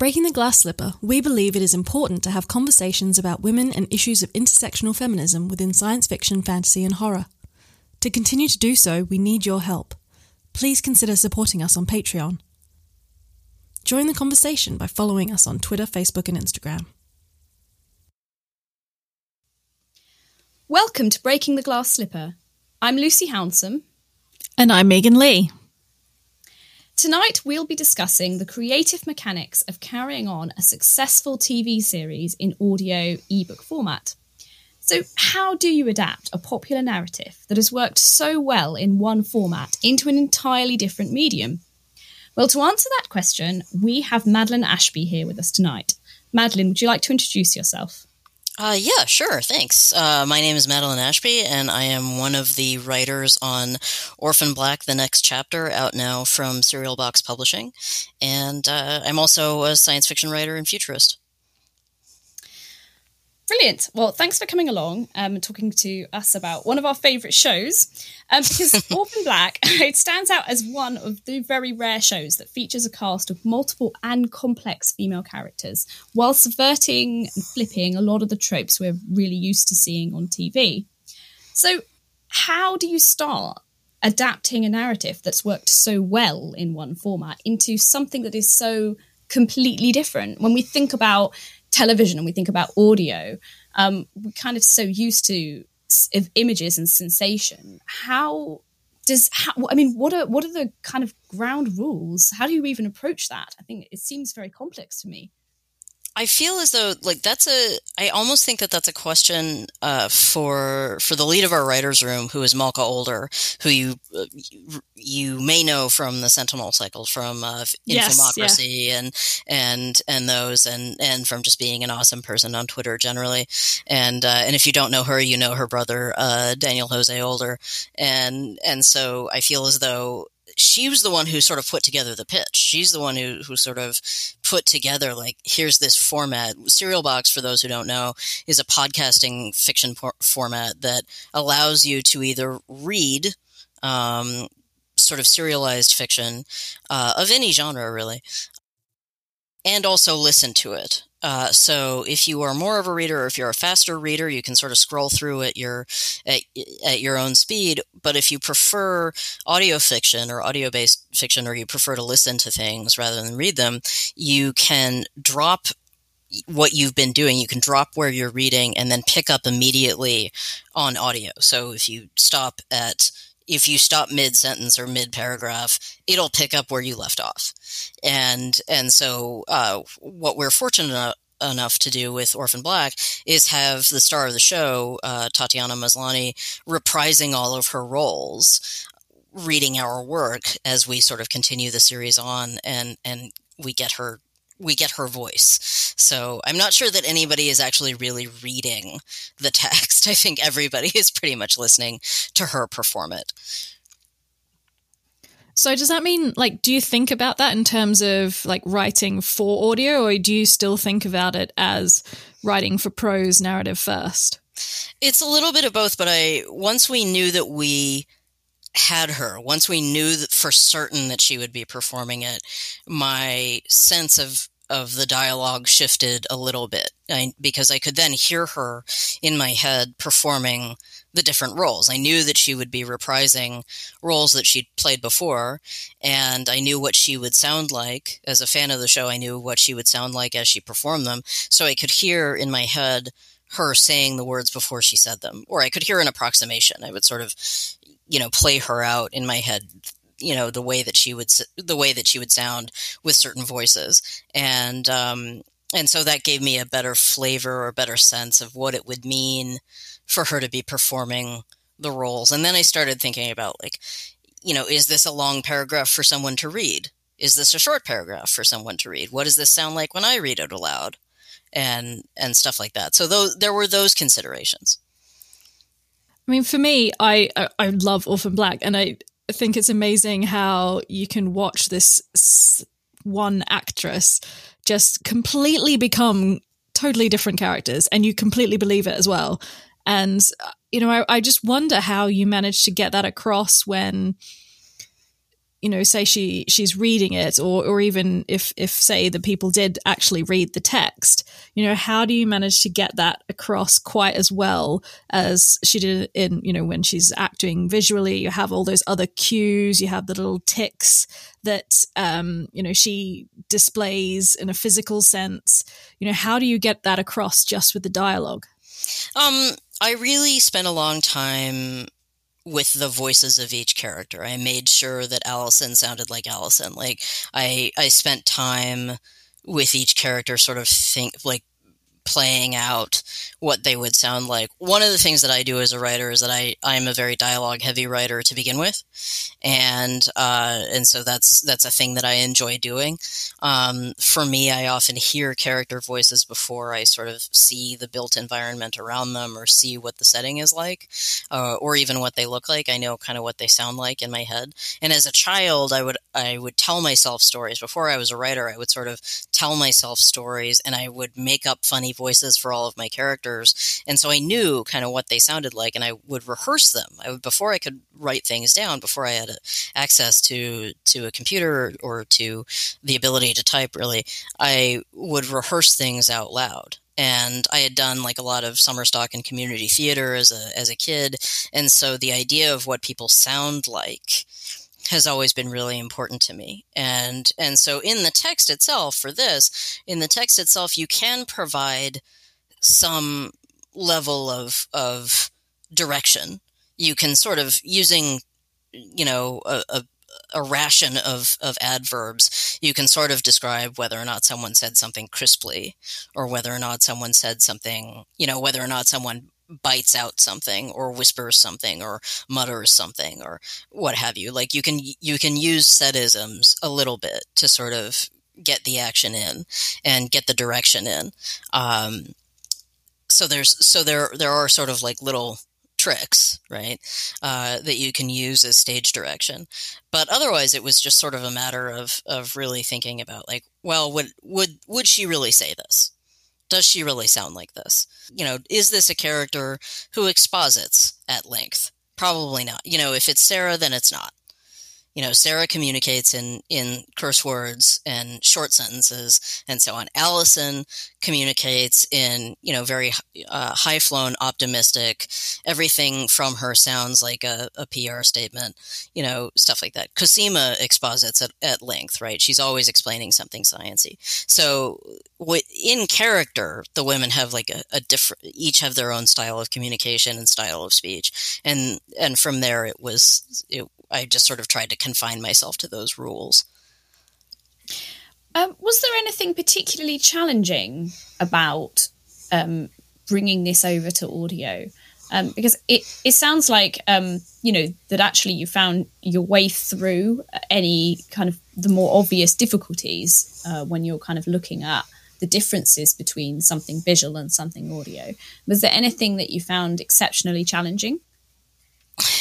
Breaking the Glass Slipper, we believe it is important to have conversations about women and issues of intersectional feminism within science fiction, fantasy, and horror. To continue to do so, we need your help. Please consider supporting us on Patreon. Join the conversation by following us on Twitter, Facebook, and Instagram. Welcome to Breaking the Glass Slipper. I'm Lucy Hounsom. And I'm Megan Leigh. Tonight, we'll be discussing the creative mechanics of carrying on a successful TV series in audio ebook format. So, how do you adapt a popular narrative that has worked so well in one format into an entirely different medium? Well, to answer that question, we have Madeline Ashby here with us tonight. Madeline, would you like to introduce yourself? Uh, yeah, sure. Thanks. Uh, my name is Madeline Ashby, and I am one of the writers on Orphan Black: The Next Chapter, out now from Serial Box Publishing, and uh, I'm also a science fiction writer and futurist. Brilliant. Well, thanks for coming along um, and talking to us about one of our favourite shows. Um, because Orphan Black, it stands out as one of the very rare shows that features a cast of multiple and complex female characters, while subverting and flipping a lot of the tropes we're really used to seeing on TV. So, how do you start adapting a narrative that's worked so well in one format into something that is so completely different? When we think about television and we think about audio, um, we're kind of so used to images and sensation. How does how, I mean what are what are the kind of ground rules? How do you even approach that? I think it seems very complex to me. I feel as though like that's a I almost think that that's a question uh, for for the lead of our writers room who is Malka Older who you uh, you may know from the Centenal cycle from uh, Infomocracy yeah. and and and those and and from just being an awesome person on Twitter generally and uh, and if you don't know her you know her brother uh, Daniel Jose Older and and so I feel as though she was the one who sort of put together the pitch. She's the one who, who sort of put together, like, here's this format. Serial Box, for those who don't know, is a podcasting fiction por- format that allows you to either read um, sort of serialized fiction uh, of any genre, really, and also listen to it. Uh, so if you are more of a reader, or if you're a faster reader, you can sort of scroll through at your at, at your own speed. But if you prefer audio fiction or audio based fiction, or you prefer to listen to things rather than read them, you can drop what you've been doing. You can drop where you're reading and then pick up immediately on audio. So if you stop at if you stop mid sentence or mid paragraph, it'll pick up where you left off. And and so uh, what we're fortunate enough to do with Orphan Black is have the star of the show, uh, Tatiana Maslany, reprising all of her roles, reading our work as we sort of continue the series on, and and we get her we get her voice. So I'm not sure that anybody is actually really reading the text. I think everybody is pretty much listening to her perform it. So does that mean like do you think about that in terms of like writing for audio or do you still think about it as writing for prose narrative first? It's a little bit of both, but I once we knew that we had her, once we knew that for certain that she would be performing it, my sense of of the dialogue shifted a little bit I, because I could then hear her in my head performing the different roles. I knew that she would be reprising roles that she'd played before, and I knew what she would sound like. As a fan of the show, I knew what she would sound like as she performed them. So I could hear in my head her saying the words before she said them, or I could hear an approximation. I would sort of, you know, play her out in my head you know the way that she would the way that she would sound with certain voices. And um and so that gave me a better flavor or better sense of what it would mean for her to be performing the roles. And then i started thinking about like you know is this a long paragraph for someone to read? Is this a short paragraph for someone to read? What does this sound like when i read it aloud? And and stuff like that. So those there were those considerations. I mean, for me, I I love Orphan Black, and I I think it's amazing how you can watch this one actress just completely become totally different characters and you completely believe it as well. And, uh, you know, I, I just wonder how you managed to get that across when you know, say she she's reading it, or or even if if say the people did actually read the text, you know, how do you manage to get that across quite as well as she did in you know when she's acting visually? You have all those other cues, you have the little ticks that um, you know she displays in a physical sense. You know, how do you get that across just with the dialogue? Um, I really spent a long time with the voices of each character. I made sure that Allison sounded like Allison. Like I I spent time with each character sort of think like playing out what they would sound like. One of the things that I do as a writer is that I I'm a very dialogue heavy writer to begin with, and uh, and so that's that's a thing that I enjoy doing. Um, for me, I often hear character voices before I sort of see the built environment around them or see what the setting is like, uh, or even what they look like. I know kind of what they sound like in my head. And as a child, I would I would tell myself stories before I was a writer. I would sort of tell myself stories, and I would make up funny voices for all of my characters. And so I knew kind of what they sounded like and I would rehearse them. I would, before I could write things down, before I had access to, to a computer or to the ability to type really, I would rehearse things out loud and I had done like a lot of summer stock and community theater as a as a kid, and so the idea of what people sound like has always been really important to me. And and so in the text itself for this, in the text itself you can provide some level of of direction. You can sort of using you know a, a a ration of, of adverbs, you can sort of describe whether or not someone said something crisply or whether or not someone said something, you know, whether or not someone bites out something or whispers something or mutters something or what have you. Like you can you can use saidisms a little bit to sort of get the action in and get the direction in. Um, so there's so there there are sort of like little tricks right uh, that you can use as stage direction. But otherwise it was just sort of a matter of of really thinking about like well would would would she really say this does she really sound like this? You know, is this a character who exposits at length? Probably not. You know, if it's Sarah, then it's not you know, Sarah communicates in, in curse words and short sentences and so on. Allison communicates in, you know, very uh, high flown, optimistic. Everything from her sounds like a, a, PR statement, you know, stuff like that. Cosima exposits at, at length, right? She's always explaining something sciency. So in character, the women have like a, a different, each have their own style of communication and style of speech. And, and from there it was, it, I just sort of tried to confine myself to those rules. Um, was there anything particularly challenging about um, bringing this over to audio? Um, because it, it sounds like um, you know that actually you found your way through any kind of the more obvious difficulties uh, when you're kind of looking at the differences between something visual and something audio. Was there anything that you found exceptionally challenging?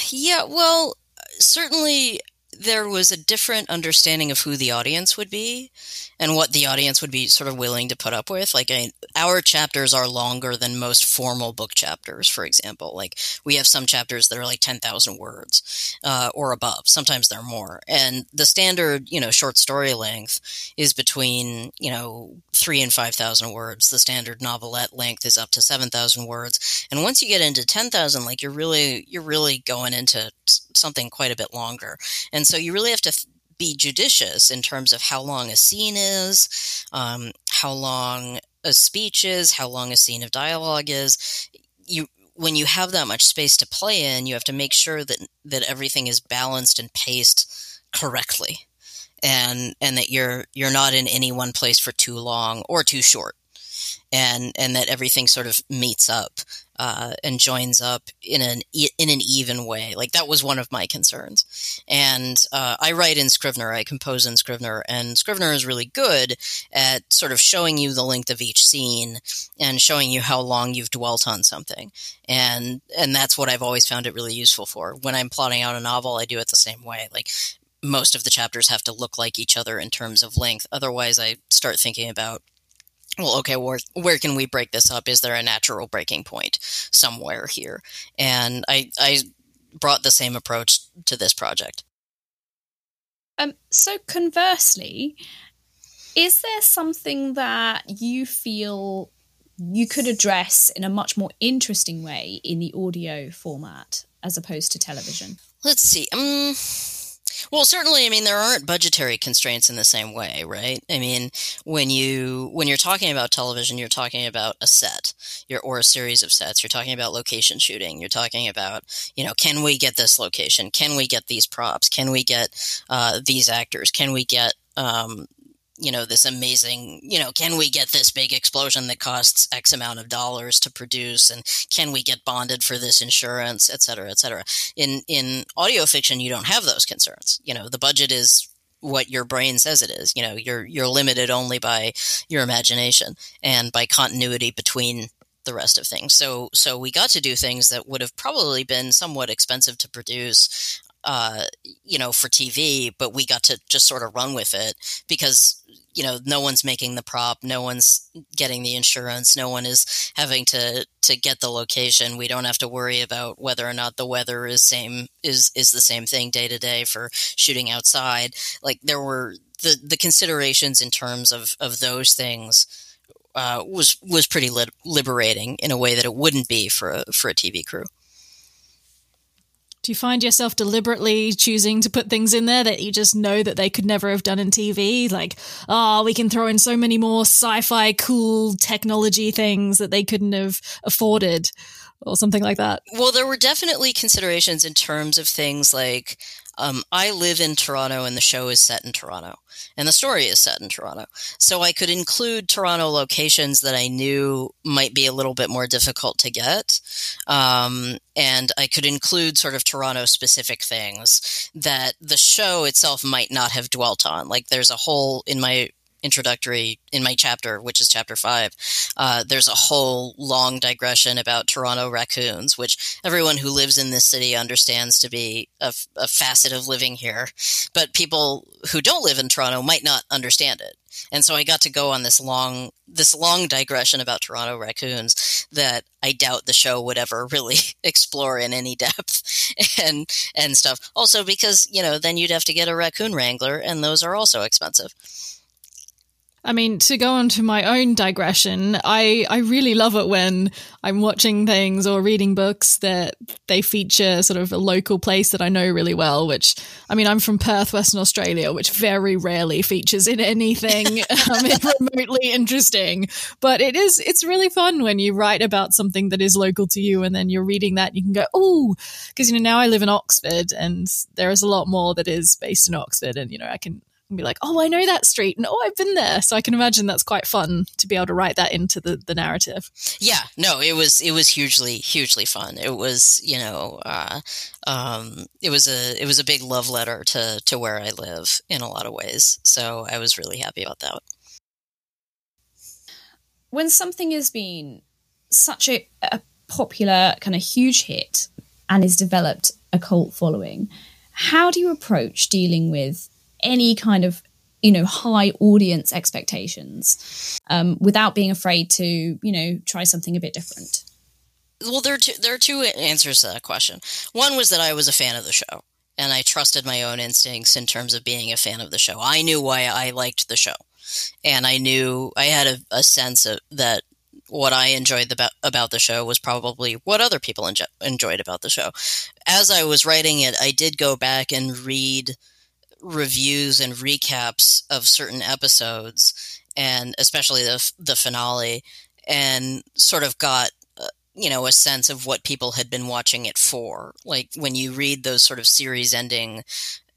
Yeah, well, certainly there was a different understanding of who the audience would be and what the audience would be sort of willing to put up with. Like I, our chapters are longer than most formal book chapters, for example. Like we have some chapters that are like 10,000 words uh, or above. Sometimes they're more. And the standard, you know, short story length is between, you know, three and 5,000 words. The standard novelette length is up to 7,000 words. And once you get into 10,000, like you're really, you're really going into something quite a bit longer. And so you really have to be judicious in terms of how long a scene is, um, how long a speech is, how long a scene of dialogue is. You when you have that much space to play in, you have to make sure that that everything is balanced and paced correctly, and and that you're you're not in any one place for too long or too short and and that everything sort of meets up uh, and joins up in an in an even way. Like that was one of my concerns. And uh, I write in Scrivener, I compose in Scrivener, and Scrivener is really good at sort of showing you the length of each scene and showing you how long you've dwelt on something. And and that's what I've always found it really useful for. When I'm plotting out a novel, I do it the same way. Like most of the chapters have to look like each other in terms of length. Otherwise, I start thinking about well, okay, where where can we break this up? Is there a natural breaking point somewhere here? And I I brought the same approach to this project. Um, so conversely, is there something that you feel you could address in a much more interesting way in the audio format as opposed to television? Let's see. Um, well, certainly, I mean, there aren't budgetary constraints in the same way, right? I mean, when you when you're talking about television, you're talking about a set, or a series of sets. You're talking about location shooting. You're talking about, you know, can we get this location? Can we get these props? Can we get uh, these actors? Can we get um, you know this amazing you know can we get this big explosion that costs x amount of dollars to produce? And can we get bonded for this insurance et cetera et cetera? In in audio fiction you don't have those concerns. You know the budget is what your brain says it is. You know you're you're limited only by your imagination and by continuity between the rest of things. So so we got to do things that would have probably been somewhat expensive to produce uh, you know, for TV, but we got to just sort of run with it because, you know, no one's making the prop, no one's getting the insurance, no one is having to to get the location. We don't have to worry about whether or not the weather is same is is the same thing day to day for shooting outside. Like there were the the considerations in terms of of those things. Uh, was was pretty liberating in a way that it wouldn't be for a, for a TV crew. Do you find yourself deliberately choosing to put things in there that you just know that they could never have done in TV? Like, oh, we can throw in so many more sci fi cool technology things that they couldn't have afforded or something like that? Well, there were definitely considerations in terms of things like um, I live in Toronto and the show is set in Toronto and the story is set in Toronto. So I could include Toronto locations that I knew might be a little bit more difficult to get. Um, and I could include sort of Toronto specific things that the show itself might not have dwelt on. Like there's a whole in my introductory in my chapter, which is chapter five, uh, there's a whole long digression about Toronto raccoons, which everyone who lives in this city understands to be a, a facet of living here. But people who don't live in Toronto might not understand it. And so I got to go on this long, this long digression about Toronto raccoons that I doubt the show would ever really explore in any depth and, and stuff. Also because, you know, then you'd have to get a raccoon wrangler and those are also expensive. I mean, to go on to my own digression, I, I really love it when I'm watching things or reading books that they feature sort of a local place that I know really well, which, I mean, I'm from Perth, Western Australia, which very rarely features in anything um, remotely interesting. But it is, it's really fun when you write about something that is local to you and then you're reading that and you can go, oh, because, you know, now I live in Oxford and there is a lot more that is based in Oxford and, you know, I can, and be like, oh, I know that street and oh, I've been there. So I can imagine that's quite fun to be able to write that into the, the narrative. Yeah, no, it was, it was hugely, hugely fun. It was, you know, uh, um, it was a, it was a big love letter to, to where I live in a lot of ways. So I was really happy about that. When something has been such a, a popular kind of huge hit and has developed a cult following, how do you approach dealing with any kind of you know high audience expectations um, without being afraid to you know try something a bit different. Well there are two, there are two answers to that question. One was that i was a fan of the show and i trusted my own instincts in terms of being a fan of the show. I knew why i liked the show and i knew i had a, a sense of that what I enjoyed about about the show was probably what other people enjo- enjoyed about the show. As I was writing it, I did go back and read reviews and recaps of certain episodes, and especially the the finale, and sort of got uh, you know a sense of what people had been watching it for. Like when you read those sort of series ending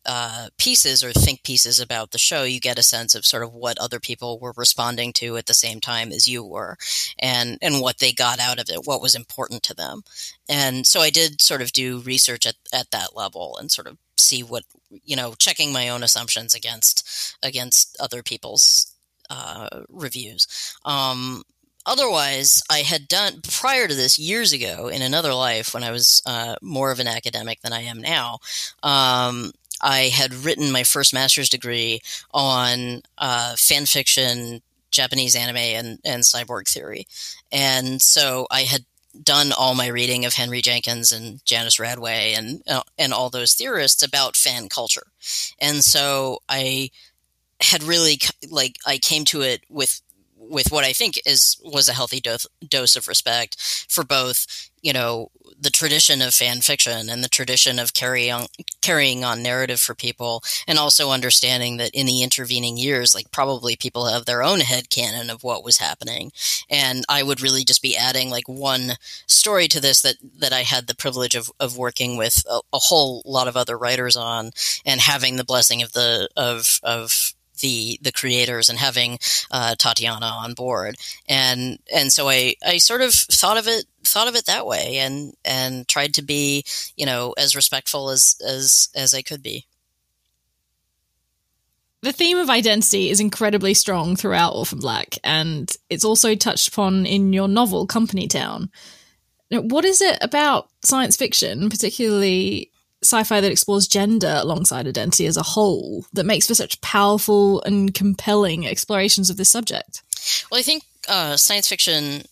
uh, pieces or think pieces about the show, you get a sense of sort of what other people were responding to at the same time as you were, and and what they got out of it, what was important to them, and so I did sort of do research at at that level and sort of see what you know, checking my own assumptions against against other people's uh, reviews. Um, otherwise, I had done prior to this years ago in another life when I was uh, more of an academic than I am now. Um, I had written my first master's degree on uh, fan fiction, Japanese anime, and, and cyborg theory, and so I had done all my reading of Henry Jenkins and Janice Radway and uh, and all those theorists about fan culture, and so I had really like I came to it with with what I think is was a healthy dose, dose of respect for both you know the tradition of fan fiction and the tradition of carrying on, carrying on narrative for people and also understanding that in the intervening years like probably people have their own head canon of what was happening. And i would really just be adding like one story to this that that i had the privilege of, of working with a, a whole lot of other writers on and having the blessing of the of of the the creators and having uh, Tatiana on board, and and so I I sort of thought of it thought of it that way, and and tried to be you know as respectful as as as I could be. The theme of identity is incredibly strong throughout Orphan Black, and it's also touched upon in your novel Company Town. Now, what is it about science fiction, particularly sci-fi that explores gender alongside identity as a whole that makes for such powerful and compelling explorations of this subject? Well, I think uh, science fiction,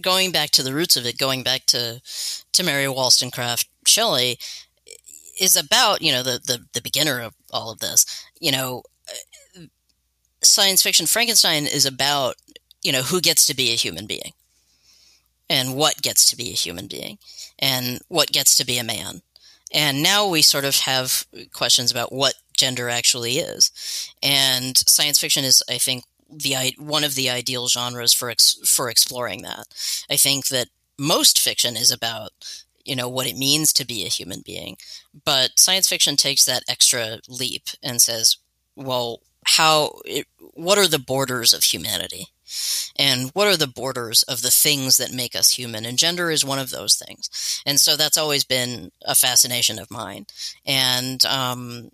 going back to the roots of it, going back to to Mary Wollstonecraft Shelley, is about you know the, the the beginner of all of this. You know, science fiction Frankenstein is about you know who gets to be a human being, and what gets to be a human being, and what gets to be a man and now we sort of have questions about what gender actually is. And science fiction is, I think, the one of the ideal genres for ex, for exploring that. I think that most fiction is about you know what it means to be a human being, but science fiction takes that extra leap and says, well, how it, what are the borders of humanity? And what are the borders of the things that make us human? And gender is one of those things. And so that's always been a fascination of mine. And um,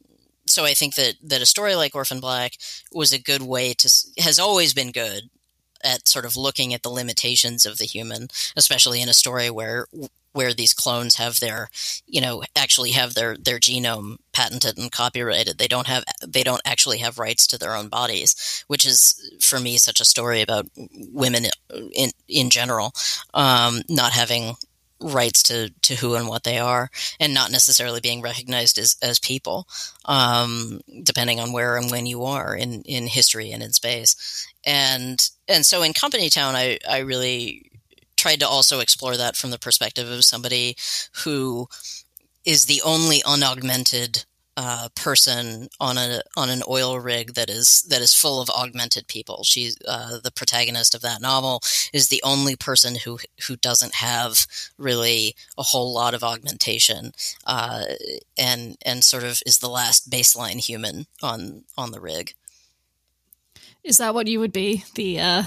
so i think that that a story like orphan black was a good way to has always been good at sort of looking at the limitations of the human especially in a story where where these clones have their, you know, actually have their their genome patented and copyrighted. They don't have they don't actually have rights to their own bodies, which is for me such a story about women in in general um, not having rights to to who and what they are and not necessarily being recognized as as people um, depending on where and when you are in in history and in space and and so in company town i i really tried to also explore that from the perspective of somebody who is the only unaugmented uh, person on a on an oil rig that is that is full of augmented people. She's uh, the protagonist of that novel is the only person who who doesn't have really a whole lot of augmentation, uh, and and sort of is the last baseline human on on the rig. Is that what you would be the uh,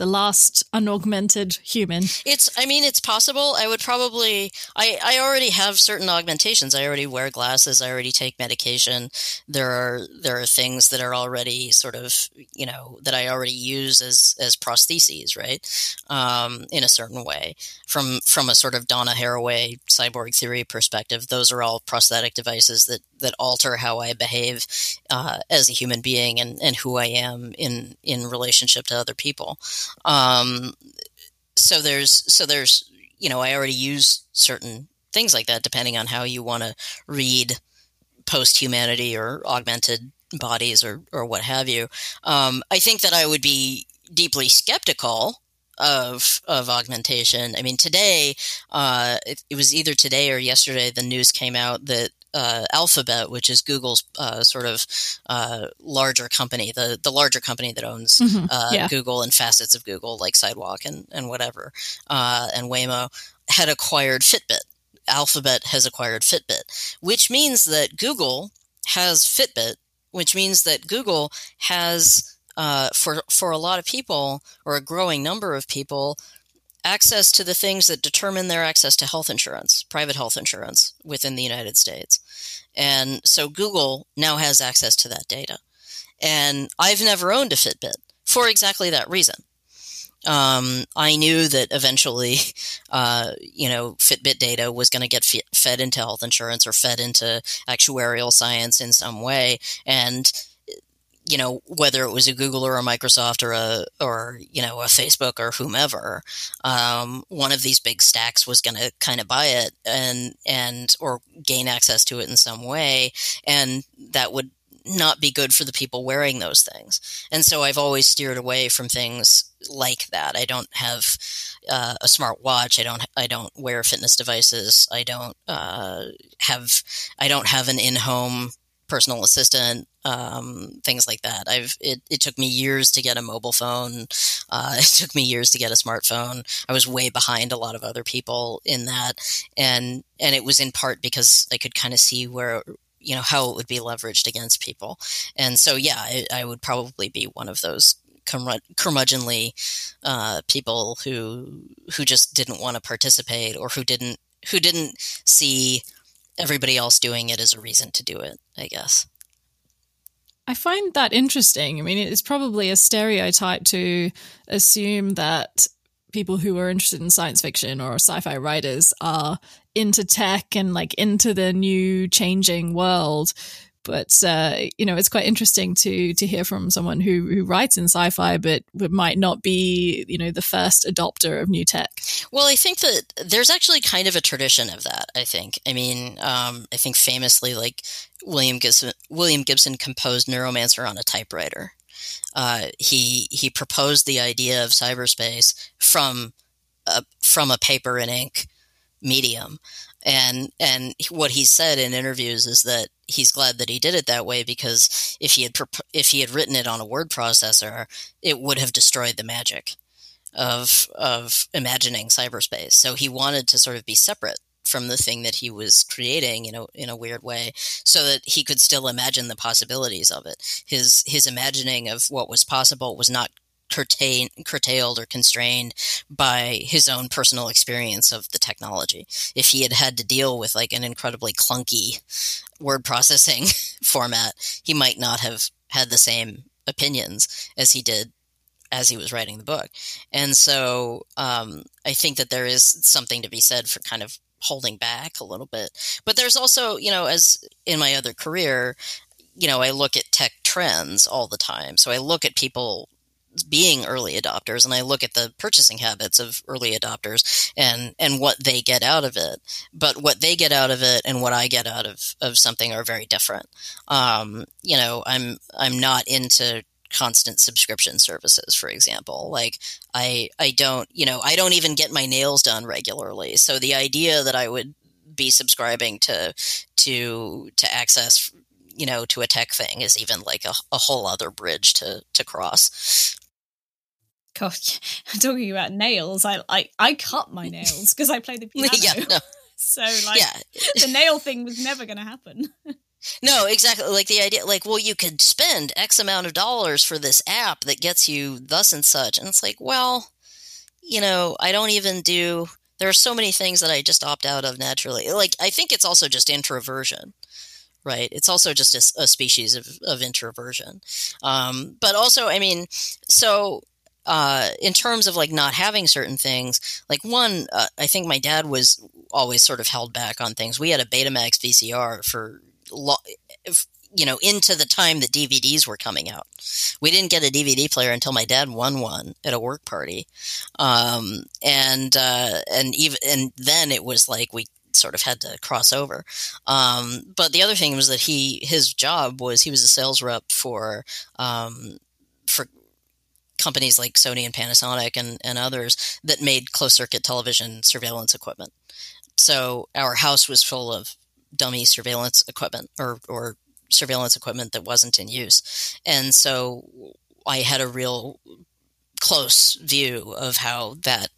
the last unaugmented human. It's, I mean, it's possible. I would probably, I, I already have certain augmentations. I already wear glasses. I already take medication. There are, there are things that are already sort of, you know, that I already use as, as prostheses, right? Um, in a certain way from, from a sort of Donna Haraway cyborg theory perspective. Those are all prosthetic devices that, that alter how I behave, uh, as a human being and, and who I am in, in relationship to other people. Um, so there's so there's you know I already use certain things like that depending on how you want to read post humanity or augmented bodies or or what have you. Um, I think that I would be deeply skeptical of of augmentation. I mean, today uh, it, it, was either today or yesterday. The news came out that uh, Alphabet, which is Google's uh, sort of uh, larger company, the the larger company that owns mm-hmm. Uh, yeah. Google and facets of Google, like Sidewalk and and whatever, uh, and Waymo, had acquired Fitbit. Alphabet has acquired Fitbit, which means that Google has Fitbit, which means that Google has uh, for for a lot of people or a growing number of people access to the things that determine their access to health insurance, private health insurance within the United States. And so Google now has access to that data. And I've never owned a Fitbit for exactly that reason. Um, I knew that eventually, uh, you know, Fitbit data was going to get f- fed into health insurance or fed into actuarial science in some way. And you know, whether it was a Google or a Microsoft or a, or, you know, a Facebook or whomever, um, one of these big stacks was going to kind of buy it and, and, or gain access to it in some way. And that would not be good for the people wearing those things. And so I've always steered away from things like that. I don't have uh, a smart watch. I don't. I don't wear fitness devices. I don't uh, have. I don't have an in-home personal assistant, um, things like that. I've it, it, took me years to get a mobile phone. Uh, it took me years to get a smartphone. I was way behind a lot of other people in that, and and it was in part because I could kind of see where you know how it would be leveraged against people, and so yeah, I, I would probably be one of those curmudgeonly uh, people who who just didn't want to participate or who didn't who didn't see everybody else doing it as a reason to do it, I guess. I find that interesting. I mean, it's probably a stereotype to assume that people who are interested in science fiction or sci-fi writers are into tech and like into the new changing world but uh, you know it's quite interesting to to hear from someone who who writes in sci-fi but might not be you know the first adopter of new tech. Well i think that there's actually kind of a tradition of that i think. I mean um, i think famously like william gibson william gibson composed neuromancer on a typewriter. Uh, he he proposed the idea of cyberspace from a, from a paper and ink medium and and what he said in interviews is that he's glad that he did it that way because if he had if he had written it on a word processor, it would have destroyed the magic of of imagining cyberspace. So he wanted to sort of be separate from the thing that he was creating, you know, in a weird way, so that he could still imagine the possibilities of it. His his imagining of what was possible was not curtailed or constrained by his own personal experience of the technology. If he had had to deal with like an incredibly clunky word processing format, he might not have had the same opinions as he did as he was writing the book. And so um, I think that there is something to be said for kind of holding back a little bit. But there's also, you know, as in my other career, you know, I look at tech trends all the time. So I look at people being early adopters and I look at the purchasing habits of early adopters and and what they get out of it. But what they get out of it and what I get out of of something are very different. Um, you know I'm I'm not into constant subscription services for example. Like I I don't you know I don't even get my nails done regularly. So the idea that I would be subscribing to to to access you know to a tech thing is even like a, a whole other bridge to to cross God, talking about nails, I I, I cut my nails because I play the piano. yeah, no. so like yeah. the nail thing was never going to happen. no, exactly. Like the idea, like, well, you could spend X amount of dollars for this app that gets you thus and such, and it's like, well, you know, I don't even do. There are so many things that I just opt out of naturally. Like, I think it's also just introversion right? It's also just a, a species of, of introversion. Um, but also, I mean, so uh, in terms of like not having certain things, like one, uh, I think my dad was always sort of held back on things. We had a Betamax VCR for, lo- you know, into the time that DVDs were coming out. We didn't get a DVD player until my dad won one at a work party, um, and uh, and even and then it was like we sort of had to cross over. Um, but the other thing was that he his job was he was a sales rep for um, for companies like Sony and Panasonic and, and others that made closed circuit television surveillance equipment. So our house was full of dummy surveillance equipment or, or surveillance equipment that wasn't in use. And so I had a real close view of how that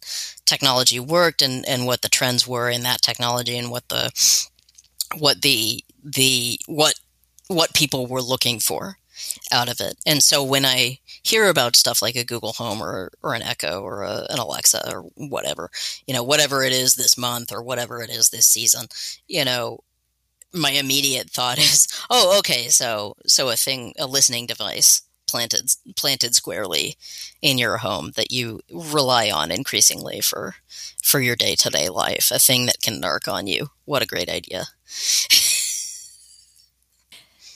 technology worked and, and what the trends were in that technology and what the what the the what what people were looking for out of it. And so when I hear about stuff like a Google Home or, or an Echo or a, an Alexa or whatever, you know, whatever it is this month or whatever it is this season, you know, my immediate thought is, oh, okay, so so a thing, a listening device planted planted squarely in your home that you rely on increasingly for for your day to day life, a thing that can narc on you. What a great idea!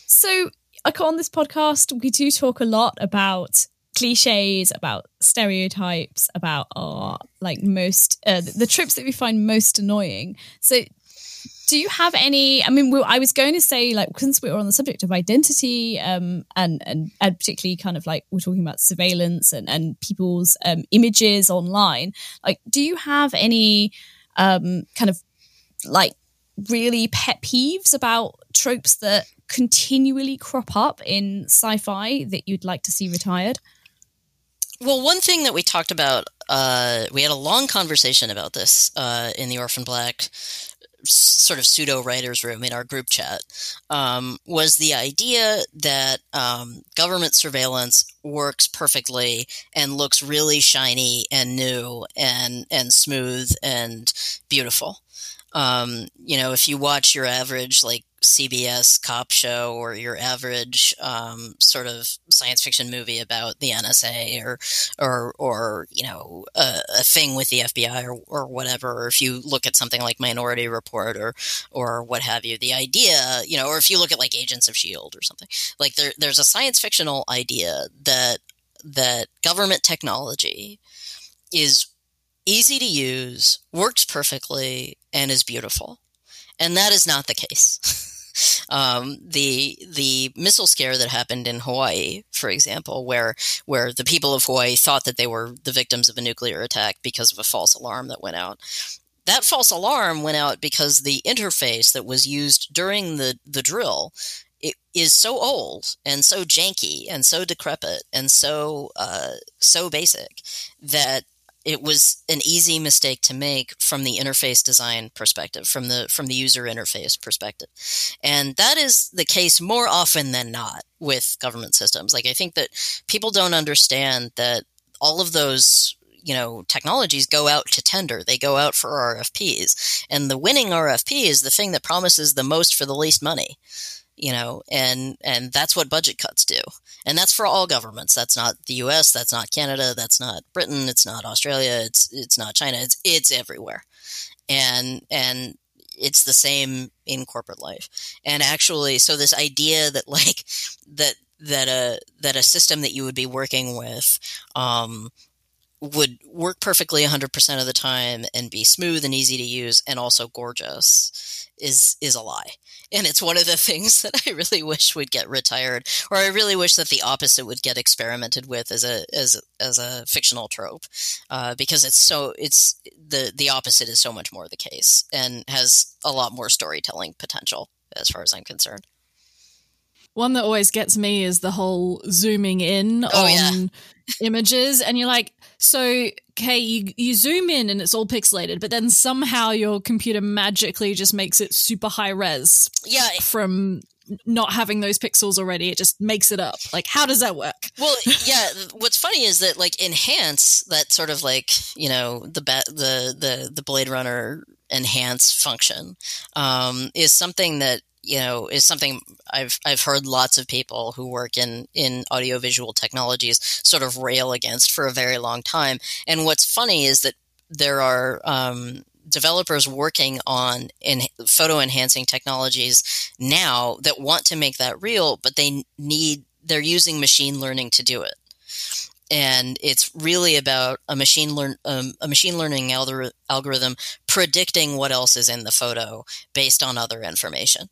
so on this podcast, we do talk a lot about cliches, about stereotypes, about our like most uh, the tropes that we find most annoying. So, do you have any? I mean, I was going to say like since we were on the subject of identity, um, and and and particularly kind of like we're talking about surveillance and and people's um, images online. Like, do you have any um kind of like really pet peeves about tropes that continually crop up in sci-fi that you'd like to see retired? Well, one thing that we talked about, uh, we had a long conversation about this uh, in the Orphan Black sort of pseudo writers room in our group chat um, was the idea that um, government surveillance works perfectly and looks really shiny and new and and smooth and beautiful. Um, you know, if you watch your average like CBS cop show or your average um, sort of science fiction movie about the NSA or or or you know a, a, thing with the FBI or or whatever. Or if you look at something like Minority Report or or what have you, the idea you know, or if you look at like Agents of Shield or something like there, there's a science fictional idea that that government technology is easy to use, works perfectly, and is beautiful. And that is not the case. um, the the missile scare that happened in Hawaii, for example, where where the people of Hawaii thought that they were the victims of a nuclear attack because of a false alarm that went out. That false alarm went out because the interface that was used during the, the drill it is so old and so janky and so decrepit and so uh, so basic that it was an easy mistake to make from the interface design perspective from the from the user interface perspective. And that is the case more often than not with government systems. Like i think that people don't understand that all of those you know technologies go out to tender. They go out for rfps and the winning rfp is the thing that promises the most for the least money you know and and that's what budget cuts do. And that's for all governments. That's not the US that's not Canada that's not Britain it's not Australia it's it's not China it's it's everywhere. And and it's the same in corporate life. And actually so this idea that like that that a that a system that you would be working with um, would work perfectly 100% of the time and be smooth and easy to use and also gorgeous is is a lie and it's one of the things that i really wish would get retired or i really wish that the opposite would get experimented with as a as as a fictional trope uh, because it's so it's the the opposite is so much more the case and has a lot more storytelling potential as far as i'm concerned one that always gets me is the whole zooming in oh, on yeah. Images and you're like so, okay, you, you zoom in and it's all pixelated, but then somehow your computer magically just makes it super high res. Yeah. From not having those pixels already, it just makes it up. Like, how does that work? Well, yeah. what's funny is that like enhance that sort of like you know the the the the Blade Runner enhance function um, is something that you know is something I've I've heard lots of people who work in in audiovisual technologies sort of rail against for a very long time. And what's funny is that there are um, developers working on in photo enhancing technologies now that want to make that real, but they need they're using machine learning to do it and it's really about a machine learn um, a machine learning algorithm predicting what else is in the photo based on other information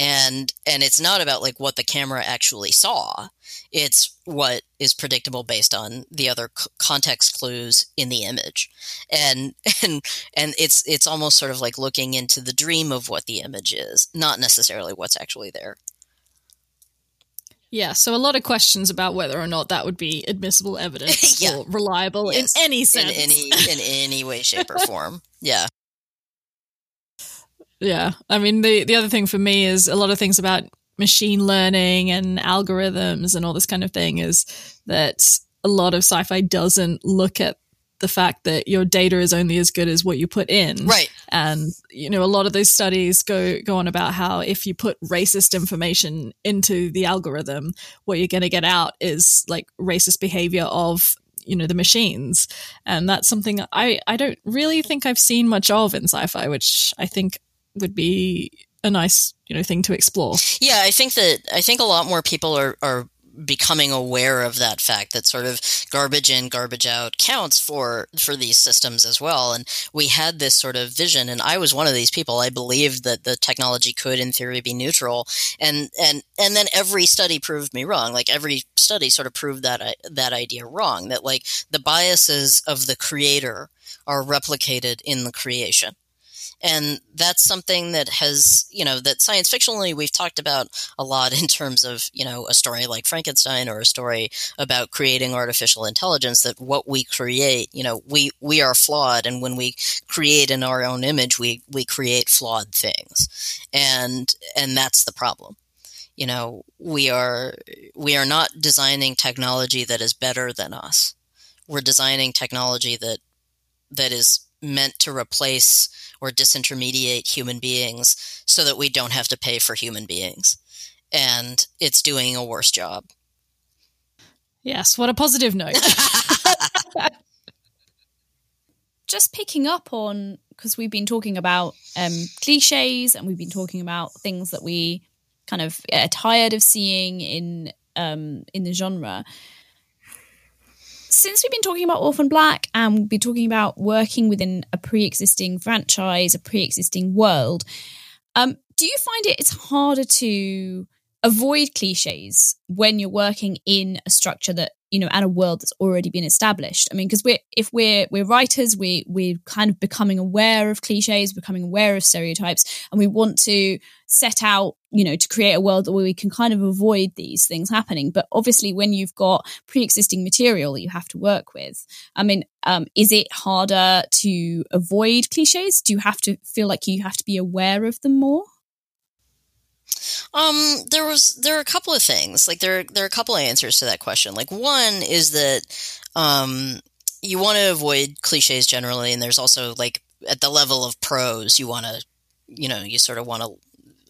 and and it's not about like what the camera actually saw it's what is predictable based on the other c- context clues in the image and and and it's it's almost sort of like looking into the dream of what the image is not necessarily what's actually there yeah, so a lot of questions about whether or not that would be admissible evidence yeah. or reliable yes. in any sense. In any in any way, shape, or form. Yeah. Yeah. I mean, the, the other thing for me is a lot of things about machine learning and algorithms and all this kind of thing is that a lot of sci fi doesn't look at the fact that your data is only as good as what you put in. Right. And you know, a lot of those studies go go on about how if you put racist information into the algorithm, what you're going to get out is like racist behavior of you know the machines and that's something i i don't really think i've seen much of in sci-fi which i think would be a nice, you know, thing to explore. Yeah, I think that I think a lot more people are are becoming aware of that fact that sort of garbage in garbage out counts for for these systems as well. And we had this sort of vision and I was one of these people. I believed that the technology could in theory be neutral. And and and then every study proved me wrong. Like every study sort of proved that uh, that idea wrong that like the biases of the creator are replicated in the creation and that's something that has, you know, that science fictionally we've talked about a lot in terms of, you know, a story like Frankenstein or a story about creating artificial intelligence that what we create, you know, we, we are flawed. And when we create in our own image, we, we create flawed things. And, and that's the problem you know we are we are not designing technology that is better than us we're designing technology that that is meant to replace or disintermediate human beings so that we don't have to pay for human beings. And it's doing a worse job. Yes, what a positive note. Just picking up on, because we've been talking about um, cliches and we've been talking about things that we kind of are tired of seeing in um, in the genre since we've been talking about Orphan Black and we've been talking about working within a pre-existing franchise, a pre-existing world, um, do you find it it's harder to avoid cliches when you're working in a structure that you know and a world that's already been established? I mean because we're if we're we're writers we we're kind of becoming aware of cliches becoming aware of stereotypes and we want to set out you know to create a world where we can kind of avoid these things happening but obviously when you've got pre-existing material that you have to work with i mean um, is it harder to avoid cliches do you have to feel like you have to be aware of them more um, there was there are a couple of things. Like there there are a couple of answers to that question. Like one is that um, you want to avoid cliches generally, and there's also like at the level of prose, you want to you know you sort of want to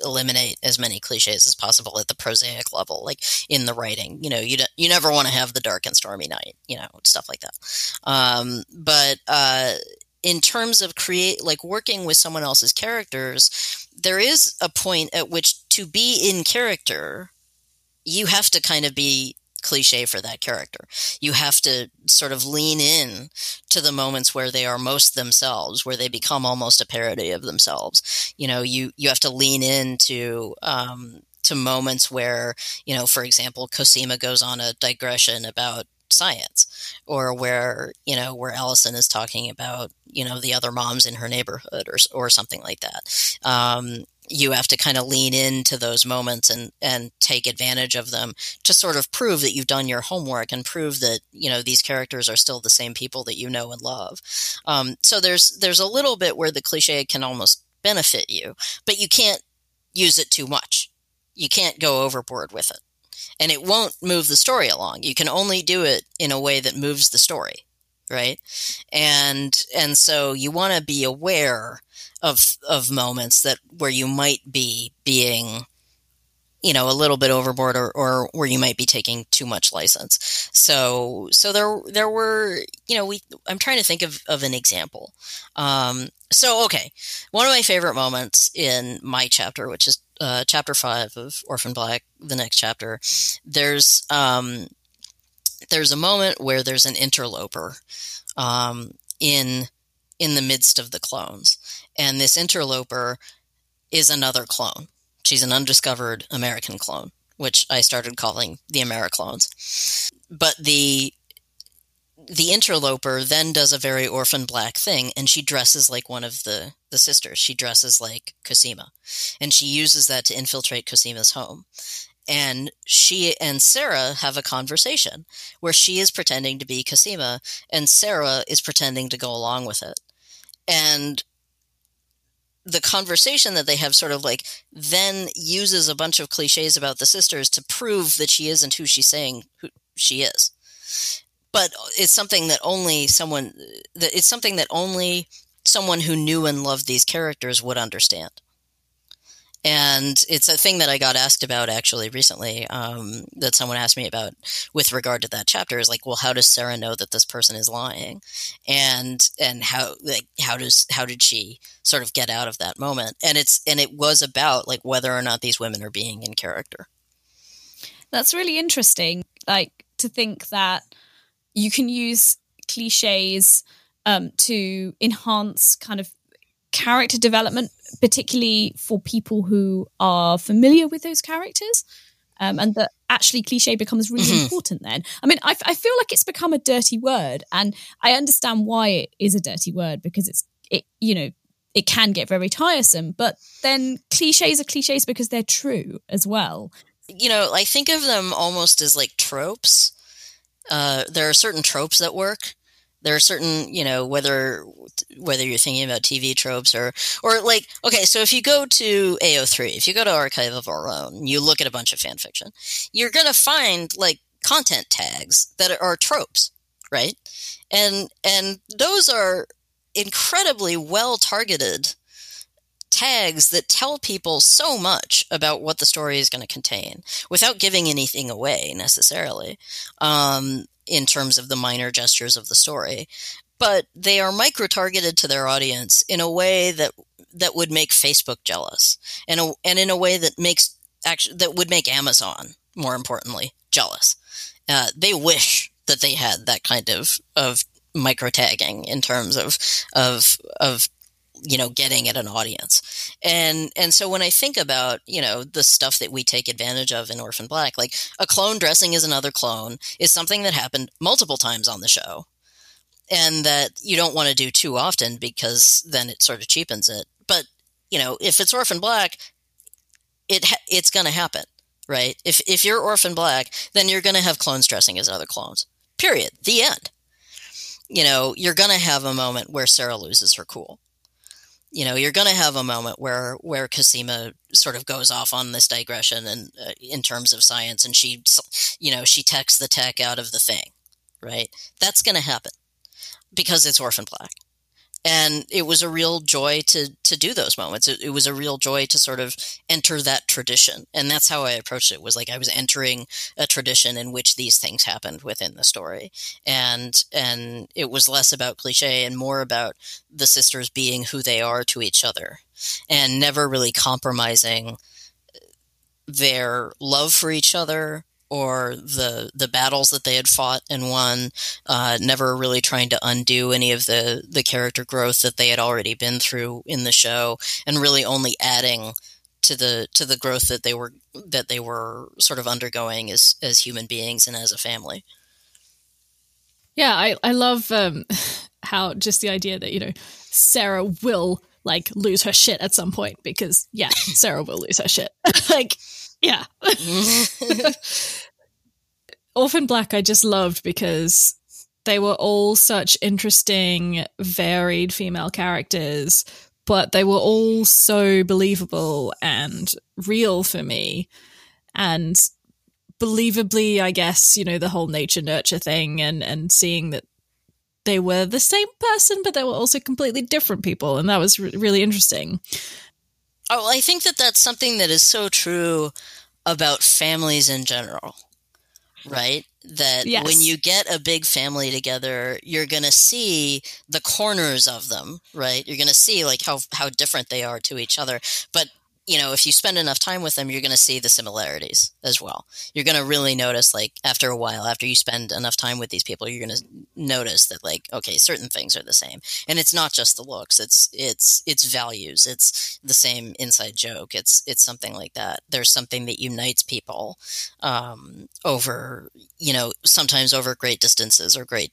eliminate as many cliches as possible at the prosaic level, like in the writing. You know, you you never want to have the dark and stormy night, you know, stuff like that. Um, but uh, in terms of create like working with someone else's characters there is a point at which to be in character you have to kind of be cliche for that character you have to sort of lean in to the moments where they are most themselves where they become almost a parody of themselves you know you you have to lean into um, to moments where you know for example cosima goes on a digression about science or where you know where Alison is talking about you know the other moms in her neighborhood or or something like that. Um, you have to kind of lean into those moments and and take advantage of them to sort of prove that you've done your homework and prove that you know these characters are still the same people that you know and love. Um, so there's there's a little bit where the cliche can almost benefit you, but you can't use it too much. You can't go overboard with it and it won't move the story along. You can only do it in a way that moves the story, right? And and so you want to be aware of of moments that where you might be being you know a little bit overboard or, or where you might be taking too much license. So so there there were you know we i'm trying to think of, of an example. Um, so okay. One of my favorite moments in my chapter which is uh, chapter five of Orphan Black, the next chapter, there's um, there's a moment where there's an interloper um, in in the midst of the clones, and this interloper is another clone. She's an undiscovered American clone, which I started calling the Americlones. But the the interloper then does a very orphan black thing and she dresses like one of the the sisters. She dresses like cosima. And she uses that to infiltrate cosima's home. And she and sarah have a conversation where she is pretending to be cosima and sarah is pretending to go along with it and the conversation that they have sort of like then uses a bunch of cliches about the sisters to prove that she isn't who she's saying who she is. But it's something that only someone that it's something that only someone who knew and loved these characters would understand and it's a thing that I got asked about actually recently. Um, that someone asked me about with regard to that chapter is like, well, how does Sarah know that this person is lying, and and how like how does how did she sort of get out of that moment? And it's and it was about like whether or not these women are being in character. That's really interesting. Like to think that you can use cliches um, to enhance kind of character development, particularly for people who are familiar with those characters. Um, and that actually cliche becomes really mm-hmm. important then. I mean, I, I, feel like it's become a dirty word, and I understand why it is a dirty word because it's it you know it can get very tiresome. But then cliches are cliches because they're true as well. You know, I think of them almost as like tropes. Uh, there are certain tropes that work, there are certain you know whether whether you're thinking about tv tropes or or like okay so if you go to ao3 if you go to archive of our own you look at a bunch of fan fiction you're going to find like content tags that are tropes right? And and those are incredibly well targeted tags that tell people so much about what the story is going to contain without giving anything away necessarily. Um, in terms of the minor gestures of the story, but they are micro targeted to their audience in a way that that would make Facebook jealous, and a, and in a way that makes actually that would make Amazon more importantly jealous. Uh, they wish that they had that kind of of micro tagging in terms of of of you know getting at an audience. And and so when i think about you know the stuff that we take advantage of in orphan black like a clone dressing as another clone is something that happened multiple times on the show and that you don't want to do too often because then it sort of cheapens it. But you know if it's orphan black it ha- it's going to happen right? If if you're orphan black then you're going to have clones dressing as other clones period the end. You know you're going to have a moment where sarah loses her cool you know you're going to have a moment where where Cosima sort of goes off on this digression and uh, in terms of science and she you know she techs the tech out of the thing right? That's going to happen because it's orphan black and it was a real joy to to do those moments. It, it, was a real joy to sort of enter that tradition. And that's how i approached it was like i was entering a tradition in which these things happened within the story. And and it was less about cliche and more about the sisters being who they are to each other and never really compromising their love for each other or the the battles that they had fought and won, uh, never really trying to undo any of the the character growth that they had already been through in the show, and really only adding to the to the growth that they were that they were sort of undergoing as as human beings and as a family. Yeah, I I love um, how just the idea that you know Sarah will like lose her shit at some point because yeah, Sarah will lose her shit. like yeah. Orphan Black, I just loved because they were all such interesting, varied female characters, but they were all so believable and real for me. And believably, I guess, you know, the whole nature nurture thing and, and seeing that they were the same person, but they were also completely different people. And that was re- really interesting. Oh, I think that that's something that is so true about families in general, right? That yes. when you get a big family together, you're going to see the corners of them, right? You're going to see like how how different they are to each other, but you know, if you spend enough time with them, you're going to see the similarities as well. You're going to really notice, like, after a while, after you spend enough time with these people, you're going to notice that, like, okay, certain things are the same. And it's not just the looks; it's it's it's values. It's the same inside joke. It's it's something like that. There's something that unites people um, over, you know, sometimes over great distances or great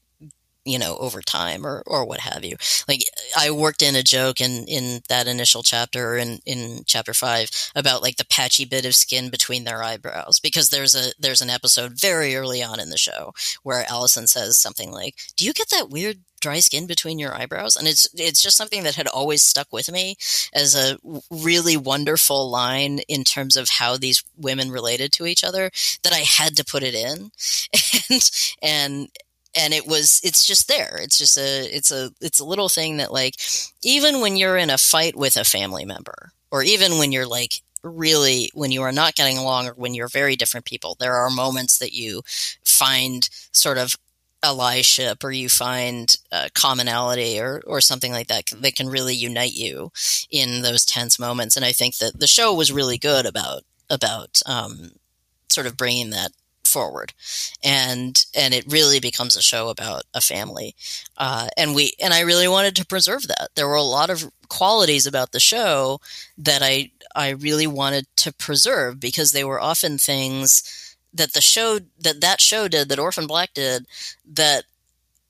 you know, over time or, or what have you. Like I worked in a joke in, in that initial chapter in, in chapter five about like the patchy bit of skin between their eyebrows because there's a, there's an episode very early on in the show where Alison says something like, do you get that weird dry skin between your eyebrows and it's it's just something that had always stuck with me as a really wonderful line in terms of how these women related to each other that I had to put it in and and and it was it's just there it's just a it's a it's a little thing that like even when you're in a fight with a family member or even when you're like really when you are not getting along or when you're very different people, there are moments that you find sort of allyship or you find uh, commonality or, or something like that that can really unite you in those tense moments. And I think that the show was really good about about um, sort of bringing that forward and and it really becomes a show about a family uh, and we and i really wanted to preserve that there were a lot of qualities about the show that i i really wanted to preserve because they were often things that the show that that show did that Orphan Black did that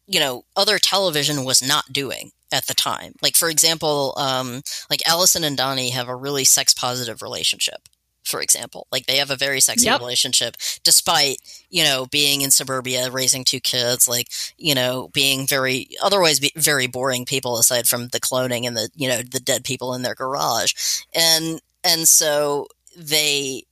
you know other television was not doing at the time. Like for example, um, like Alison and Donnie have a really sex positive relationship. For example, like they have a very sexy yep. relationship, despite you know being in suburbia, raising two kids, like you know being very otherwise be very boring people aside from the cloning and the you know the dead people in their garage, and and so they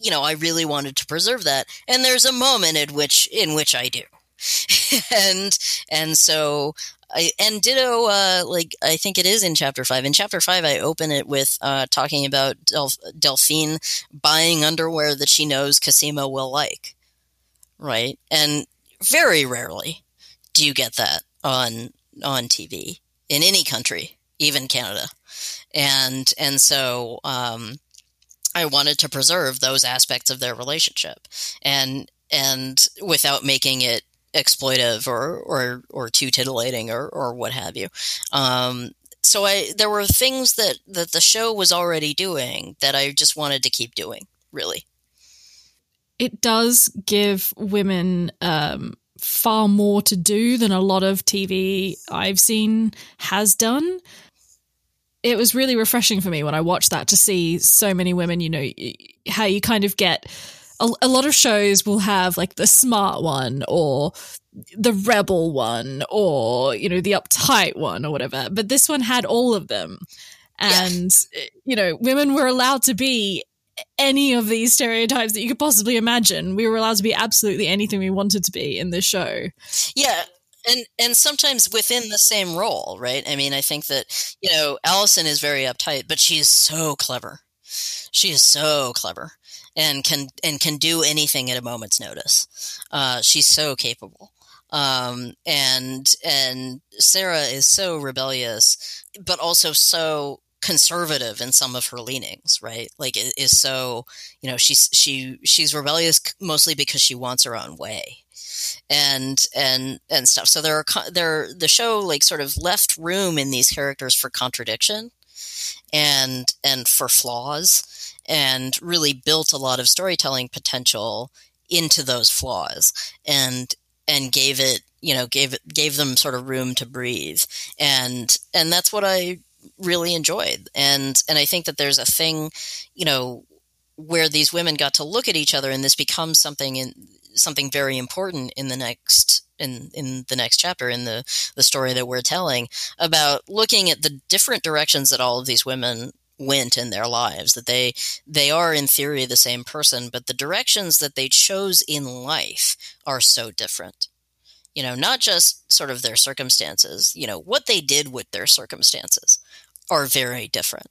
you know, I really wanted to preserve that. And there's a moment in which in which I do. and and so I and ditto uh, like I think it is in chapter 5. In chapter 5 I open it with uh, talking about Del- Delphine buying underwear that she knows Cosima will like. Right? And very rarely do you get that on on TV in any country, even Canada. And and so um, I wanted to preserve those aspects of their relationship and and without making it exploitive or or or too titillating or or what have you. Um, so I there were things that that the show was already doing that I just wanted to keep doing. Really, it does give women um, far more to do than a lot of TV I've seen has done it was really refreshing for me when I watched that to see so many women, you know, how you kind of get a, a, lot of shows will have like the smart one or the rebel one or, you know, the uptight one or whatever. But this one had all of them. And, yeah. you know, women were allowed to be any of these stereotypes that you could possibly imagine. We were allowed to be absolutely anything we wanted to be in this show. Yeah and and sometimes within the same role, right? I mean, I think that you know Alison is very uptight, but she is so clever. She is so clever and can and can do anything at a moment's notice. Uh, she's so capable. Um, and and Sarah is so rebellious, but also so conservative in some of her leanings, right? Like it is so, you know, she's she she's rebellious mostly because she wants her own way and and and stuff. So there are there the show like sort of left room in these characters for contradiction and and for flaws and really built a lot of storytelling potential into those flaws and and gave it you know gave gave them sort of room to breathe. And and that's what I really enjoyed. And and I think that there's a thing you know where these women got to look at each other and this becomes something in something very important in the next in in the next chapter in the the story that we're telling about looking at the different directions that all of these women went in their lives that they they are in theory the same person but the directions that they chose in life are so different. You know not just sort of their circumstances you know what they did with their circumstances are very different.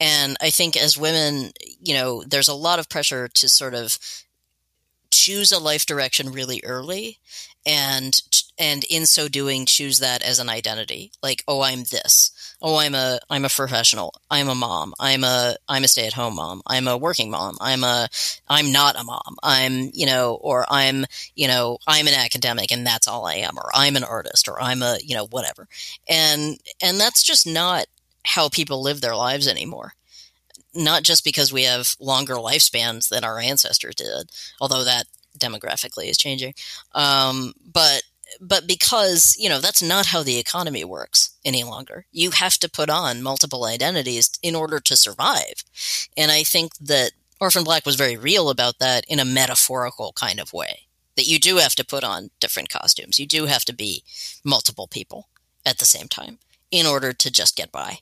And i think as women you know there's a lot of pressure to sort of choose a life direction really early and and in so doing choose that as an identity. Like oh i'm this. Oh i'm a i'm a professional. I'm a mom. I'm a i'm a stay-at-home mom. I'm a working mom. I'm a i'm not a mom. I'm you know or i'm you know i'm an academic and that's all i am or i'm an artist or i'm a you know whatever. And and that's just not how people live their lives anymore. Not just because we have longer lifespans than our ancestors did, although that demographically is changing, um, but but because you know that's not how the economy works any longer. You have to put on multiple identities in order to survive, and I think that Orphan Black was very real about that in a metaphorical kind of way. That you do have to put on different costumes. You do have to be multiple people at the same time in order to just get by.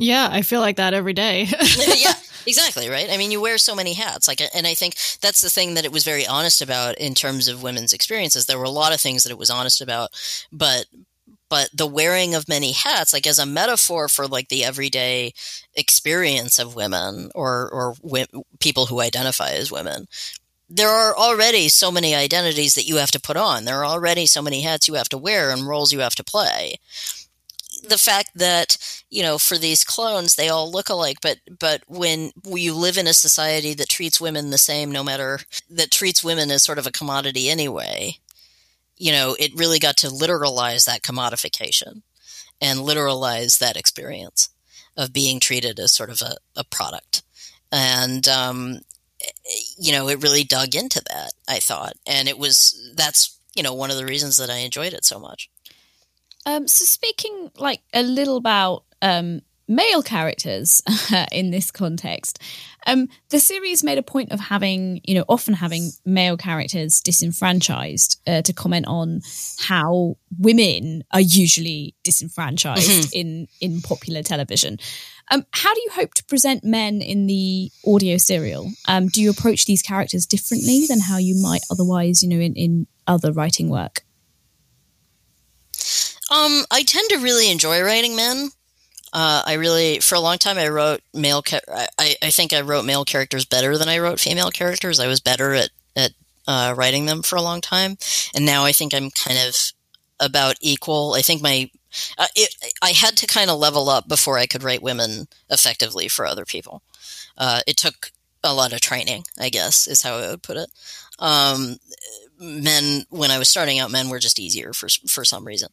Yeah, I feel like that every day. yeah, exactly, right? I mean, you wear so many hats. Like and I think that's the thing that it was very honest about in terms of women's experiences. There were a lot of things that it was honest about, but but the wearing of many hats, like as a metaphor for like the everyday experience of women or or w- people who identify as women, there are already so many identities that you have to put on. There are already so many hats you have to wear and roles you have to play. The fact that you know for these clones they all look alike, but but when you live in a society that treats women the same, no matter that treats women as sort of a commodity anyway, you know it really got to literalize that commodification and literalize that experience of being treated as sort of a, a product and um, you know, it really dug into that, I thought. And it was, that's, you know, one of the reasons that I enjoyed it so much. Um, so speaking like a little about um, male characters in this context, um, the series made a point of having, you know, often having male characters disenfranchised uh, to comment on how women are usually disenfranchised mm-hmm. in in popular television. Um, how do you hope to present men in the audio serial? Um, do you approach these characters differently than how you might otherwise, you know, in, in other writing work? Um, I tend to really enjoy writing men. Uh, I really, for a long time, I wrote male. I, I think I wrote male characters better than I wrote female characters. I was better at at uh, writing them for a long time, and now I think I'm kind of about equal. I think my uh, it, I had to kind of level up before I could write women effectively for other people. Uh, it took a lot of training, I guess, is how I would put it. Um, men, when I was starting out, men were just easier for for some reason,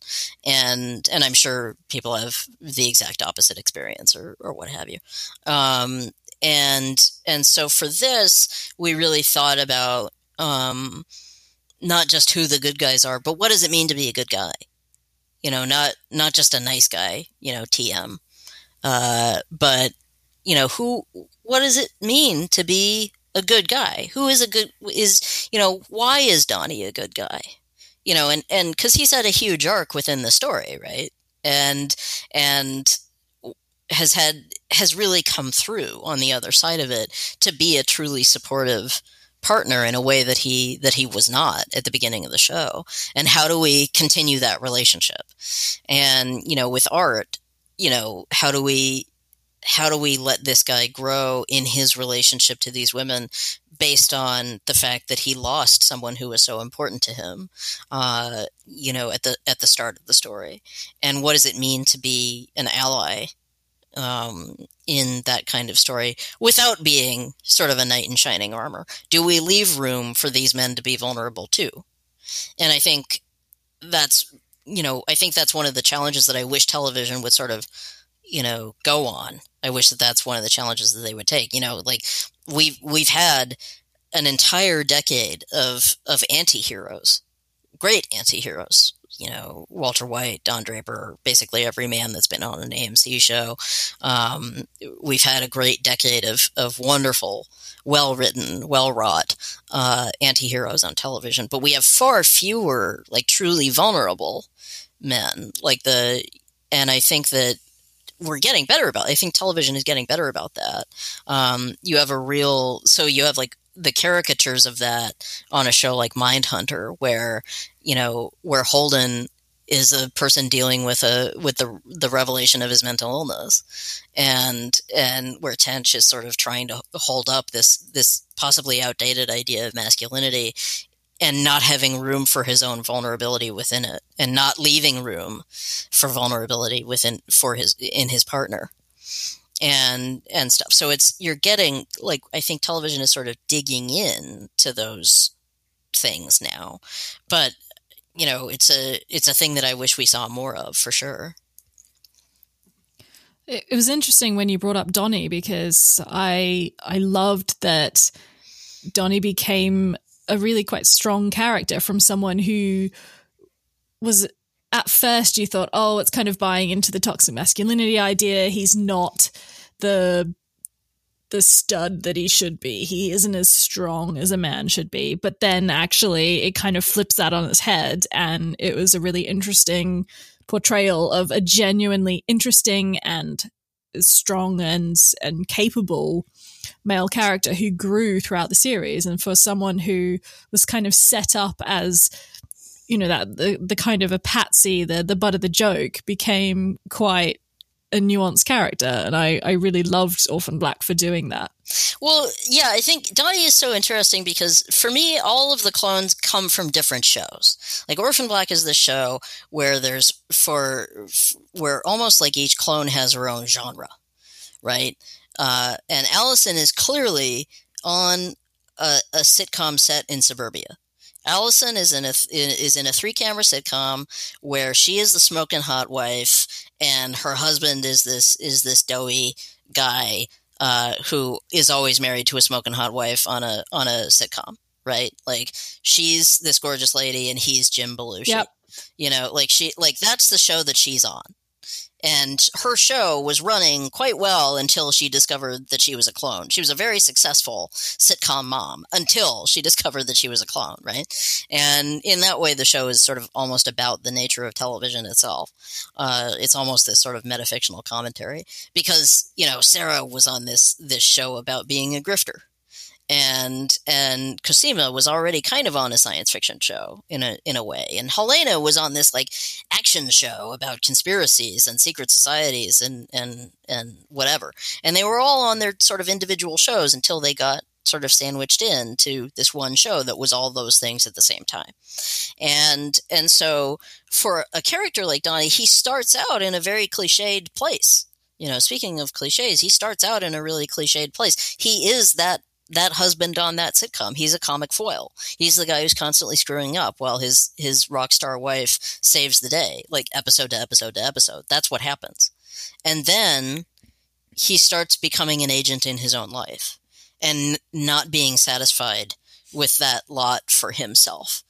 and and I'm sure people have the exact opposite experience or or what have you. Um, and and so for this, we really thought about um, not just who the good guys are, but what does it mean to be a good guy? You know, not not just a nice guy, you know, TM, uh, but you know, who? What does it mean to be a good guy? Who is a good? Is you know, why is Donnie a good guy? You know, and and because he's had a huge arc within the story, right? And and has had has really come through on the other side of it to be a truly supportive partner in a way that he that he was not at the beginning of the show and how do we continue that relationship and you know with art you know how do we how do we let this guy grow in his relationship to these women based on the fact that he lost someone who was so important to him uh, you know at the at the start of the story and what does it mean to be an ally um, in that kind of story without being sort of a knight in shining armor? Do we leave room for these men to be vulnerable too? And I think that's, you know, I think that's one of the challenges that I wish television would sort of, you know, go on. I wish that that's one of the challenges that they would take. You know, like we've we've had an entire decade of of anti-heroes, great anti-heroes you know, Walter White, Don Draper, basically every man that's been on an AMC show. Um, we've had a great decade of, of wonderful, well written, well wrought uh, anti heroes on television, but we have far fewer, like, truly vulnerable men. Like the, and I think that we're getting better about. I think television is getting better about that. Um, you have a real, so you have like the caricatures of that on a show like Mindhunter, where you know where Holden is a person dealing with a with the the revelation of his mental illness, and and where Tench is sort of trying to hold up this this possibly outdated idea of masculinity and not having room for his own vulnerability within it and not leaving room for vulnerability within for his in his partner and and stuff. So it's you're getting like I think television is sort of digging in to those things now. But you know, it's a it's a thing that I wish we saw more of for sure. It was interesting when you brought up Donnie because I I loved that Donnie became a really quite strong character from someone who was at first you thought, oh, it's kind of buying into the toxic masculinity idea. He's not the the stud that he should be. He isn't as strong as a man should be. But then actually it kind of flips that on its head and it was a really interesting portrayal of a genuinely interesting and strong and and capable male character who grew throughout the series and for someone who was kind of set up as you know that the, the kind of a patsy the the butt of the joke became quite a nuanced character and I, I really loved Orphan Black for doing that. Well, yeah, I think Donnie is so interesting because for me, all of the clones come from different shows. Like Orphan Black is the show where there's for where almost like each clone has her own genre, right? Uh, and Alison is clearly on a, a sitcom set in suburbia. Alison is in a is in a three camera sitcom where she is the smoking hot wife and her husband is this is this doughy guy uh, who is always married to a smoking hot wife on a on a sitcom, right? Like she's this gorgeous lady and he's Jim Belushi. Yep. You know, like she like that's the show that she's on. And her show was running quite well until she discovered that she was a clone. She was a very successful sitcom mom until she discovered that she was a clone, right? And in that way, the show is sort of almost about the nature of television itself. Uh, it's almost this sort of metafictional commentary because, you know, Sarah was on this, this show about being a grifter, and and Cosima was already kind of on a science fiction show in a in a way, and Helena was on this like action show about conspiracies and secret societies and and and whatever, and they were all on their sort of individual shows until they got sort of sandwiched in to this one show that was all those things at the same time, and and so for a character like Donnie, he starts out in a very cliched place. You know, speaking of cliches, he starts out in a really cliched place. He is that that husband on that sitcom. He's a comic foil. He's the guy who's constantly screwing up while his his rock star wife saves the day, like episode to episode to episode. That's what happens. And then he starts becoming an agent in his own life and not being satisfied with that lot for himself.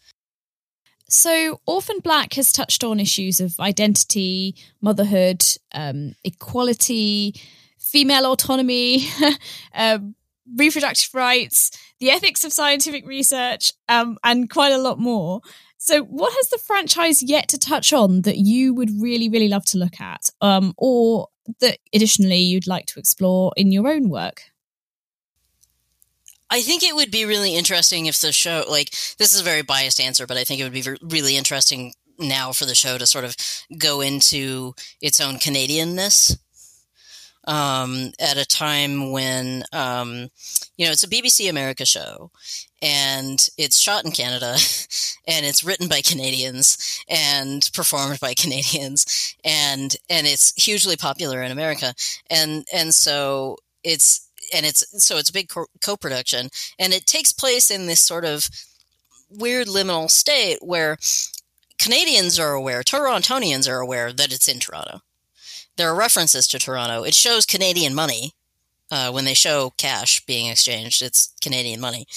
So, Orphan Black has touched on issues of identity, motherhood, um, equality, female autonomy, um, reproductive rights, the ethics of scientific research, um, and quite a lot more. So, what has the franchise yet to touch on that you would really, really love to look at, um, or that additionally you'd like to explore in your own work? I think it would be really interesting if the show, like, this is a very biased answer, but I think it would be really interesting now for the show to sort of go into its own Canadianness um, at a time when um, you know it's a BBC America show, and it's shot in Canada, and it's written by Canadians and performed by Canadians, and and it's hugely popular in America, and and so it's and it's so it's a big co production, and it takes place in this sort of weird liminal state where Canadians are aware, Torontonians are aware that it's in Toronto there are references to Toronto. It shows Canadian money uh, when they show cash being exchanged. It's Canadian money,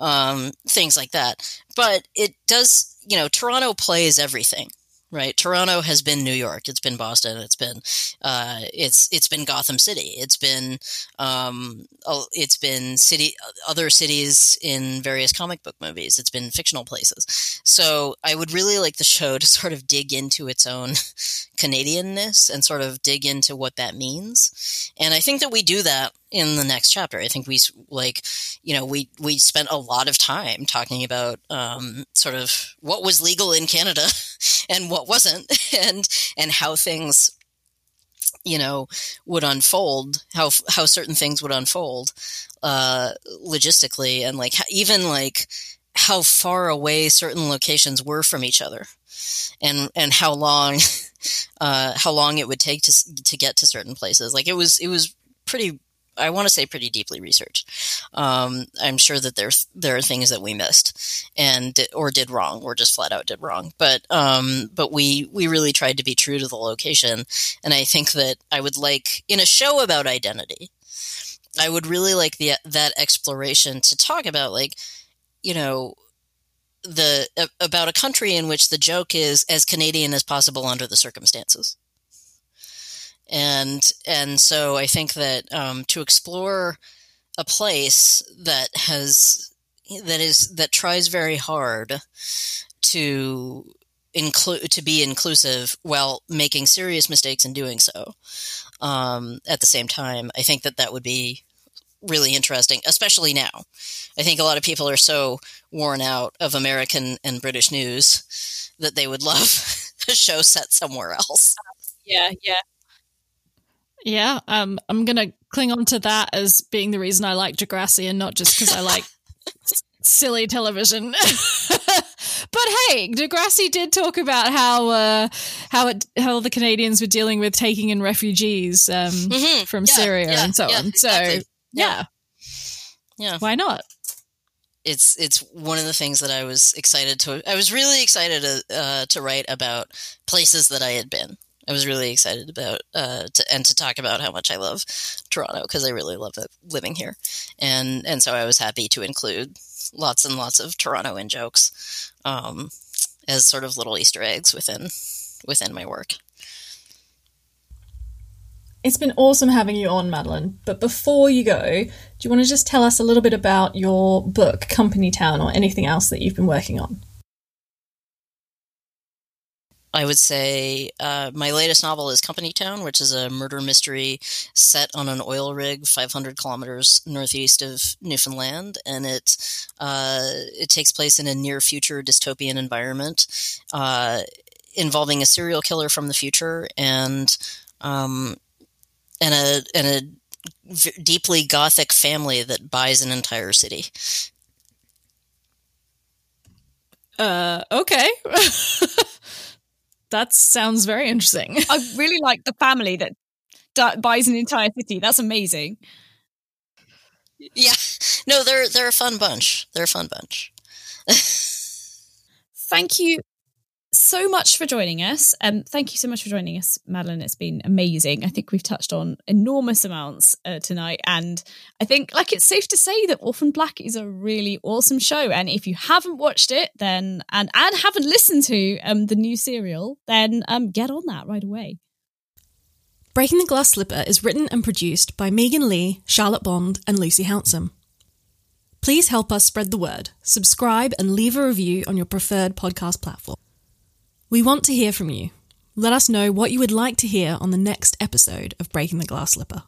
um, things like that. But it does, you know, Toronto plays everything right? Toronto has been New York. It's been Boston. It's been uh, it's it's been Gotham City. It's been um, it's been city other cities in various comic book movies. It's been fictional places. So I would really like the show to sort of dig into its own Canadianness and sort of dig into what that means. And I think that we do that in the next chapter. I think we like, you know, we we spent a lot of time talking about um, sort of what was legal in Canada and what wasn't, and and how things, you know, would unfold, how how certain things would unfold uh, logistically, and like even like how far away certain locations were from each other, and and how long. Uh, how long it would take to to get to certain places. Like it was, it was pretty I want to say pretty deeply researched. Um, I'm sure that there there are things that we missed and or did wrong, or just flat out did wrong. But um, but we we really tried to be true to the location, and I think that I would like in a show about identity, I would really like the that exploration to talk about like you know the about a country in which the joke is as Canadian as possible under the circumstances and and so I think that um, to explore a place that has that is that tries very hard to include to be inclusive while making serious mistakes in doing so um, at the same time i think that that would be really interesting, especially now. I think a lot of people are so worn out of American and British news that they would love a show set somewhere else. Yeah, yeah. Yeah, um, I'm going to cling on to that as being the reason I like Degrassi and not just because I like silly television. but hey, Degrassi did talk about how uh, how it, how the Canadians were dealing with taking in refugees um, mm-hmm. from yeah, Syria yeah, and so yeah, on. Exactly. So yeah. yeah, why not? It's it's one of the things that I was excited to. I was really excited to, uh, to write about places that I had been. I was really excited about uh, to, and to talk about how much I love Toronto because I really love living here, and and so I was happy to include lots and lots of Toronto in jokes um, as sort of little Easter eggs within within my work. It's been awesome having you on, Madeline. But before you go, do you want to just tell us a little bit about your book, Company Town, or anything else that you've been working on? I would say uh, my latest novel is Company Town, which is a murder mystery set on an oil rig 500 kilometers northeast of Newfoundland, and it uh, it takes place in a near future dystopian environment uh, involving a serial killer from the future and um, and a and a v- deeply gothic family that buys an entire city. Uh, okay. that sounds very interesting. I really like the family that d- buys an entire city. That's amazing. Yeah, no, they're they're a fun bunch. They're a fun bunch. Thank you so much for joining us. Um, thank you so much for joining us, Madeline. It's been amazing. I think we've touched on enormous amounts uh, tonight, and I think like it's safe to say that Orphan Black is a really awesome show. And if you haven't watched it, then and and haven't listened to um the new serial, then um get on that right away. Breaking the Glass Slipper is written and produced by Megan Leigh, Charlotte Bond, and Lucy Hounsom. Please help us spread the word. Subscribe and leave a review on your preferred podcast platform. We want to hear from you. Let us know what you would like to hear on the next episode of Breaking the Glass Slipper.